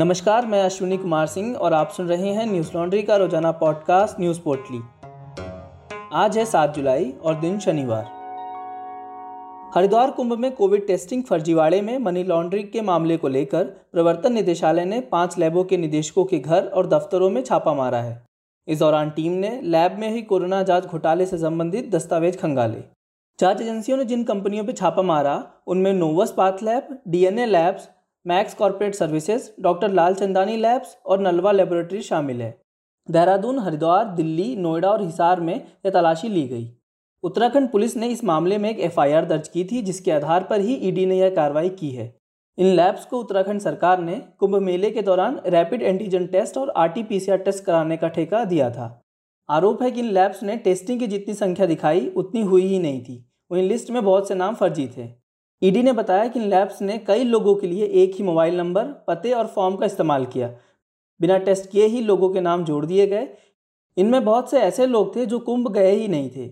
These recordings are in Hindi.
नमस्कार, मैं अश्विनी कुमार सिंह और आप सुन रहे हैं न्यूज़ लॉन्ड्री का रोज़ाना पॉडकास्ट न्यूज़ पोर्टली। आज है सात जुलाई और दिन शनिवार। हरिद्वार कुंभ में कोविड टेस्टिंग फर्जीवाड़े में मनी लॉन्ड्रिंग के मामले को लेकर प्रवर्तन निदेशालय ने पाँच लैबों के निदेशकों के घर और दफ्तरों में छापा मारा है। इस दौरान टीम ने लैब में ही कोरोना जाँच घोटाले से संबंधित दस्तावेज़ खंगाले। जाँच एजेंसियों ने जिन कंपनियों पर छापा मारा, उनमें Novus path lab, DNA labs Max corporate services, doctor Lal Chandani labs और नलवा लेबोरेटरी शामिल है। देहरादून, हरिद्वार, दिल्ली, नोएडा और हिसार में यह तलाशी ली गई। उत्तराखंड पुलिस ने इस मामले में एक एफआईआर दर्ज की थी, जिसके आधार पर ही ईडी ने यह कार्रवाई की है। इन लैब्स को उत्तराखंड सरकार ने कुंभ मेले के दौरान रैपिड एंटीजन टेस्ट और आरटीपीसीआर टेस्ट कराने का ठेका दिया था। आरोप है कि इन लैब्स ने टेस्टिंग की जितनी संख्या दिखाई, उतनी हुई ही नहीं थी। वहीं लिस्ट में बहुत से नाम फर्जी थे। ईडी ने बताया कि लैब्स ने कई लोगों के लिए एक ही मोबाइल नंबर, पते और फॉर्म का इस्तेमाल किया। बिना टेस्ट किए ही लोगों के नाम जोड़ दिए गए। इनमें बहुत से ऐसे लोग थे जो कुंभ गए ही नहीं थे।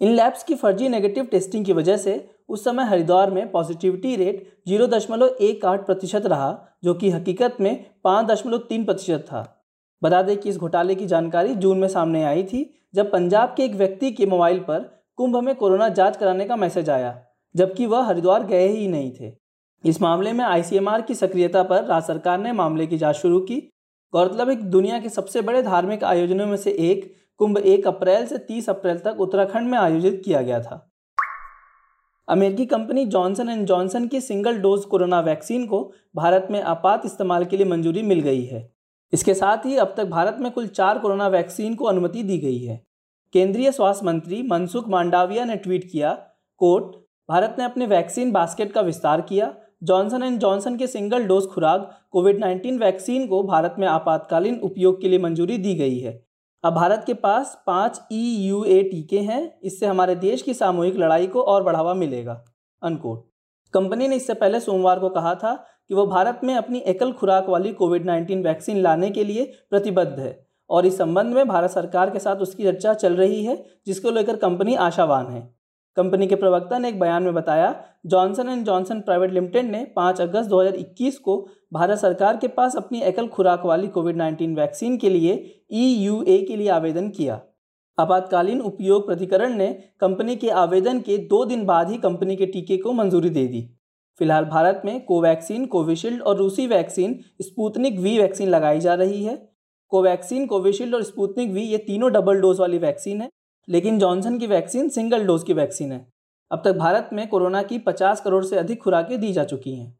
इन लैब्स की फर्जी नेगेटिव टेस्टिंग की वजह से उस समय हरिद्वार में पॉजिटिविटी रेट ज़ीरो दशमलव एक आठ प्रतिशत रहा, जो कि हकीकत में पाँच दशमलव तीन प्रतिशत था। बता दें कि इस घोटाले की जानकारी जून में सामने आई थी, जब पंजाब के एक व्यक्ति के मोबाइल पर कुंभ में कोरोना जाँच कराने का मैसेज आया। जबकि वह हरिद्वार गए ही नहीं थे। इस मामले में आईसीएमआर की सक्रियता पर राज्य सरकार ने मामले की जाँच शुरू की। गौरतलब है दुनिया के सबसे बड़े धार्मिक आयोजनों में से एक कुंभ एक अप्रैल से तीस अप्रैल तक उत्तराखंड में आयोजित किया गया था। अमेरिकी कंपनी जॉनसन एंड जॉनसन की सिंगल डोज कोरोना वैक्सीन को भारत में आपात इस्तेमाल के लिए मंजूरी मिल गई है। इसके साथ ही अब तक भारत में कुल चार कोरोना वैक्सीन को अनुमति दी गई है। केंद्रीय स्वास्थ्य मंत्री मनसुख मांडाविया ने ट्वीट किया कोट भारत ने अपने वैक्सीन बास्केट का विस्तार किया। जॉनसन एंड जॉनसन के सिंगल डोज खुराक कोविड 19 वैक्सीन को भारत में आपातकालीन उपयोग के लिए मंजूरी दी गई है। अब भारत के पास पाँच ई यू ए टीके हैं। इससे हमारे देश की सामूहिक लड़ाई को और बढ़ावा मिलेगा। अनकोट कंपनी ने इससे पहले सोमवार को कहा था कि वो भारत में अपनी एकल खुराक वाली कोविड 19 वैक्सीन लाने के लिए प्रतिबद्ध है और इस संबंध में भारत सरकार के साथ उसकी चर्चा चल रही है, जिसको लेकर कंपनी आशावान है। कंपनी के प्रवक्ता ने एक बयान में बताया, Johnson and Johnson private limited ने 5 अगस्त 2021 को भारत सरकार के पास अपनी एकल खुराक वाली कोविड 19 वैक्सीन के लिए ईयूए के लिए आवेदन किया। आपातकालीन उपयोग प्राधिकरण ने कंपनी के आवेदन के दो दिन बाद ही कंपनी के टीके को मंजूरी दे दी। फ़िलहाल भारत में कोवैक्सीन, कोविशील्ड और रूसी वैक्सीन, स्पूतनिक वी वैक्सीन लगाई जा रही है। कोवैक्सीन, कोविशील्ड और स्पूतनिक वी ये तीनों डबल डोज वाली वैक्सीन है। लेकिन जॉनसन की वैक्सीन सिंगल डोज की वैक्सीन है। अब तक भारत में कोरोना की 50 करोड़ से अधिक खुराकें दी जा चुकी हैं।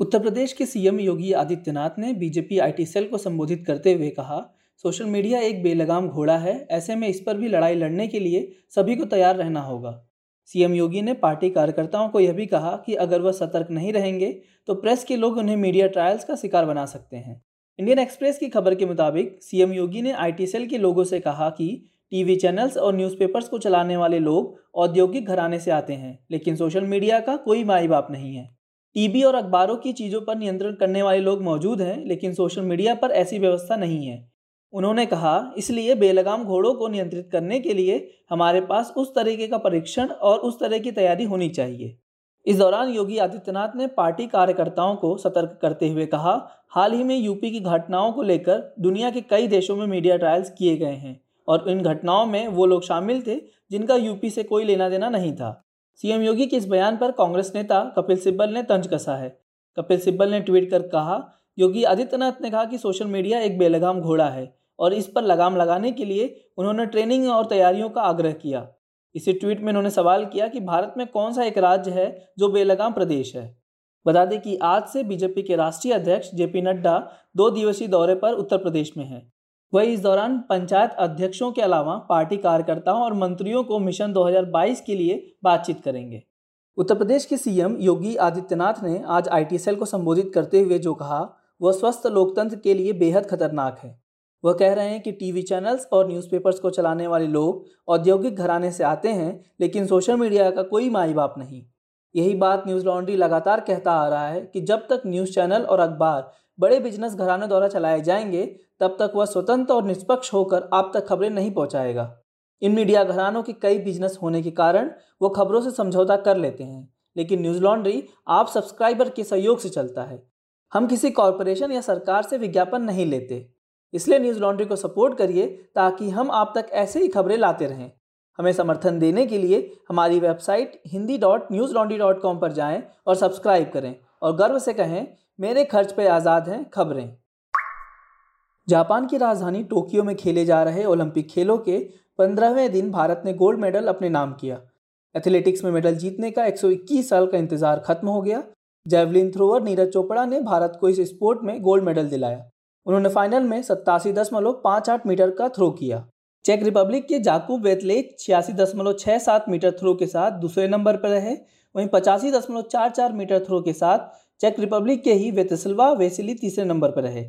उत्तर प्रदेश के सीएम योगी आदित्यनाथ ने बीजेपी आईटी सेल को संबोधित करते हुए कहा, सोशल मीडिया एक बेलगाम घोड़ा है, ऐसे में इस पर भी लड़ाई लड़ने के लिए सभी को तैयार रहना होगा। सीएम योगी ने पार्टी कार्यकर्ताओं को यह भी कहा कि अगर वह सतर्क नहीं रहेंगे तो प्रेस के लोग उन्हें मीडिया ट्रायल्स का शिकार बना सकते हैं। इंडियन एक्सप्रेस की खबर के मुताबिक, सीएम योगी ने आईटी सेल के लोगों से कहा कि टीवी चैनल्स और न्यूज़पेपर्स को चलाने वाले लोग औद्योगिक घराने से आते हैं, लेकिन सोशल मीडिया का कोई माई बाप नहीं है। टीवी और अखबारों की चीज़ों पर नियंत्रण करने वाले लोग मौजूद हैं, लेकिन सोशल मीडिया पर ऐसी व्यवस्था नहीं है। उन्होंने कहा, इसलिए बेलगाम घोड़ों को नियंत्रित करने के लिए हमारे पास उस तरीके का परीक्षण और उस तरह की तैयारी होनी चाहिए। इस दौरान योगी आदित्यनाथ ने पार्टी कार्यकर्ताओं को सतर्क करते हुए कहा, हाल ही में यूपी की घटनाओं को लेकर दुनिया के कई देशों में मीडिया ट्रायल्स किए गए हैं। और इन घटनाओं में वो लोग शामिल थे जिनका यूपी से कोई लेना देना नहीं था। सीएम योगी के इस बयान पर कांग्रेस नेता कपिल सिब्बल ने तंज कसा है। कपिल सिब्बल ने ट्वीट कर कहा, योगी आदित्यनाथ ने कहा कि सोशल मीडिया एक बेलगाम घोड़ा है और इस पर लगाम लगाने के लिए उन्होंने ट्रेनिंग और तैयारियों का आग्रह किया। इसी ट्वीट में उन्होंने सवाल किया कि भारत में कौन सा एक राज्य है जो बेलगाम प्रदेश है। बता दें कि आज से बीजेपी के राष्ट्रीय अध्यक्ष जेपी नड्डा दो दिवसीय दौरे पर उत्तर प्रदेश में हैं। वही इस दौरान पंचायत अध्यक्षों के अलावा पार्टी कार्यकर्ताओं और मंत्रियों को मिशन 2022 के लिए बातचीत करेंगे। उत्तर प्रदेश के सीएम योगी आदित्यनाथ ने आज आई सेल को संबोधित करते हुए जो कहा, वह स्वस्थ लोकतंत्र के लिए बेहद खतरनाक है। वह कह रहे हैं कि टीवी चैनल्स और न्यूज़पेपर्स को चलाने वाले लोग औद्योगिक घराने से आते हैं, लेकिन सोशल मीडिया का कोई माई बाप नहीं। यही बात न्यूज़ लॉन्ड्री लगातार कहता आ रहा है कि जब तक न्यूज़ चैनल और अखबार बड़े बिज़नेस घरानों द्वारा चलाए जाएँगे, तब तक वह स्वतंत्र और निष्पक्ष होकर आप तक खबरें नहीं पहुंचाएगा। इन मीडिया घरानों के कई बिज़नेस होने के कारण वो खबरों से समझौता कर लेते हैं, लेकिन न्यूज़ लॉन्ड्री आप सब्सक्राइबर के सहयोग से चलता है। हम किसी कॉरपोरेशन या सरकार से विज्ञापन नहीं लेते, इसलिए न्यूज़ लॉन्ड्री को सपोर्ट करिए ताकि हम आप तक ऐसे ही खबरें लाते रहें। हमें समर्थन देने के लिए हमारी website Hindi dot news laundry dot com पर जाएँ और सब्सक्राइब करें। और गर्व से कहें, मेरे खर्च पे आज़ाद हैं खबरें। जापान की राजधानी टोक्यो में खेले जा रहे ओलंपिक खेलों के पंद्रहवें दिन भारत ने गोल्ड मेडल अपने नाम किया। एथलेटिक्स में मेडल जीतने का 121 साल का इंतज़ार खत्म हो गया। जेवलिन थ्रोअर नीरज चोपड़ा ने भारत को इस स्पोर्ट में गोल्ड मेडल दिलाया। उन्होंने फाइनल में सत्तासी दशमलव आठ मीटर का थ्रो किया। चेक रिपब्लिक के जाकूब वेतलेक छियासी दशमलव सात मीटर थ्रो के साथ दूसरे नंबर पर रहे। वहीं पचासी दशमलव चार चार मीटर थ्रो के साथ चेक रिपब्लिक के ही वेतसलवा वेसिली तीसरे नंबर पर रहे।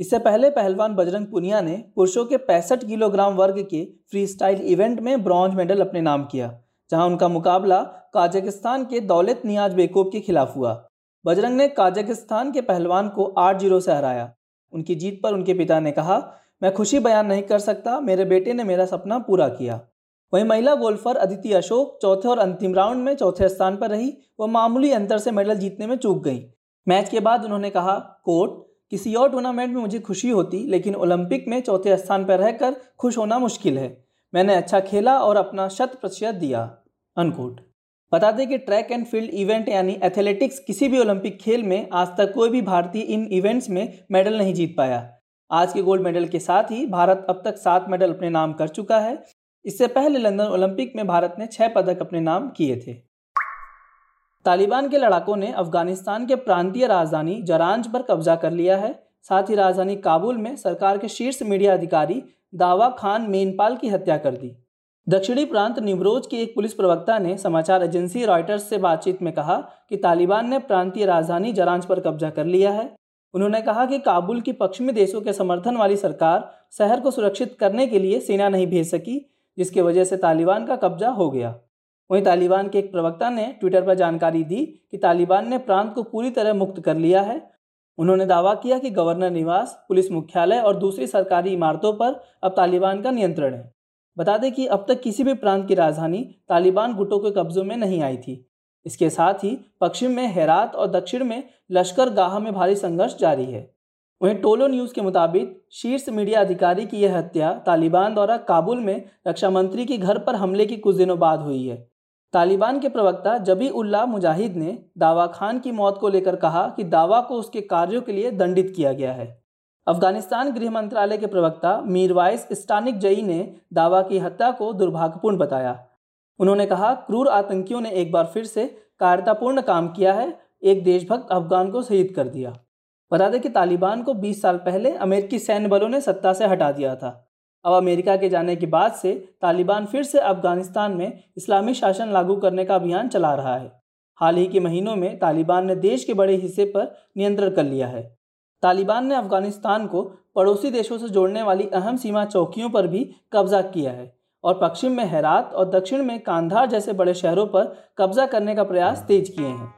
इससे पहले पहलवान बजरंग पुनिया ने पुरुषों के पैंसठ किलोग्राम वर्ग के फ्री स्टाइल इवेंट में ब्रॉन्ज मेडल अपने नाम किया, जहाँ उनका मुकाबला काजकिस्तान के दौलत नियाज बेकोब के खिलाफ हुआ। बजरंग ने काजकिस्तान के पहलवान को आठ ज़ीरो से हराया। उनकी जीत पर उनके पिता ने कहा, मैं खुशी बयान नहीं कर सकता, मेरे बेटे ने मेरा सपना पूरा किया। वहीं महिला गोल्फर अदिति अशोक चौथे और अंतिम राउंड में चौथे स्थान पर रही। वह मामूली अंतर से मेडल जीतने में चूक गई। मैच के बाद उन्होंने कहा, कोर्ट, किसी और टूर्नामेंट में मुझे खुशी होती, लेकिन ओलंपिक में चौथे स्थान पर रहकर खुश होना मुश्किल है। मैंने अच्छा खेला और अपना शत प्रतिशत दिया। अनकोट बता दें कि ट्रैक एंड फ़ील्ड इवेंट यानी एथलेटिक्स किसी भी ओलंपिक खेल में आज तक कोई भी भारतीय इन इवेंट्स में मेडल नहीं जीत पाया। आज के गोल्ड मेडल के साथ ही भारत अब तक सात मेडल अपने नाम कर चुका है। इससे पहले लंदन ओलंपिक में भारत ने छह पदक अपने नाम किए थे। तालिबान के लड़ाकों ने अफ़गानिस्तान के प्रांतीय राजधानी जरांज पर कब्जा कर लिया है। साथ ही राजधानी काबुल में सरकार के शीर्ष मीडिया अधिकारी दावा खान मेनपाल की हत्या कर दी। दक्षिणी प्रांत निमरोज के एक पुलिस प्रवक्ता ने समाचार एजेंसी रॉयटर्स से बातचीत में कहा कि तालिबान ने प्रांतीय राजधानी जरांज पर कब्जा कर लिया है। उन्होंने कहा कि काबुल की पश्चिमी देशों के समर्थन वाली सरकार शहर को सुरक्षित करने के लिए सेना नहीं भेज सकी। जिसकी वजह से तालिबान का कब्जा हो गया। वहीं तालिबान के एक प्रवक्ता ने ट्विटर पर जानकारी दी कि तालिबान ने प्रांत को पूरी तरह मुक्त कर लिया है। उन्होंने दावा किया कि गवर्नर निवास, पुलिस मुख्यालय और दूसरी सरकारी इमारतों पर अब तालिबान का नियंत्रण है। बता दें कि अब तक किसी भी प्रांत की राजधानी तालिबान गुटों के कब्जों में नहीं आई थी। इसके साथ ही पश्चिम में हेरात और दक्षिण में लश्कर गाह में भारी संघर्ष जारी है। वहीं टोलो न्यूज़ के मुताबिक शीर्ष मीडिया अधिकारी की यह हत्या तालिबान द्वारा काबुल में रक्षा मंत्री के घर पर हमले की कुछ दिनों बाद हुई है। तालिबान के प्रवक्ता जबी उल्ला मुजाहिद ने दावा खान की मौत को लेकर कहा कि दावा को उसके कार्यों के लिए दंडित किया गया है। अफ़गानिस्तान गृह मंत्रालय के प्रवक्ता मीरवाइस स्टानिक जई ने दावा की हत्या को दुर्भाग्यपूर्ण बताया। उन्होंने कहा, क्रूर आतंकियों ने एक बार फिर से कायरतापूर्ण काम किया है, एक देशभक्त अफगान को शहीद कर दिया। बता दें कि तालिबान को 20 साल पहले अमेरिकी सैन्य बलों ने सत्ता से हटा दिया था। अब अमेरिका के जाने के बाद से तालिबान फिर से अफ़गानिस्तान में इस्लामी शासन लागू करने का अभियान चला रहा है। हाल ही के महीनों में तालिबान ने देश के बड़े हिस्से पर नियंत्रण कर लिया है। तालिबान ने अफ़गानिस्तान को पड़ोसी देशों से जोड़ने वाली अहम सीमा चौकियों पर भी कब्जा किया है और पश्चिम में हैरात और दक्षिण में कांधार जैसे बड़े शहरों पर कब्जा करने का प्रयास तेज किए हैं।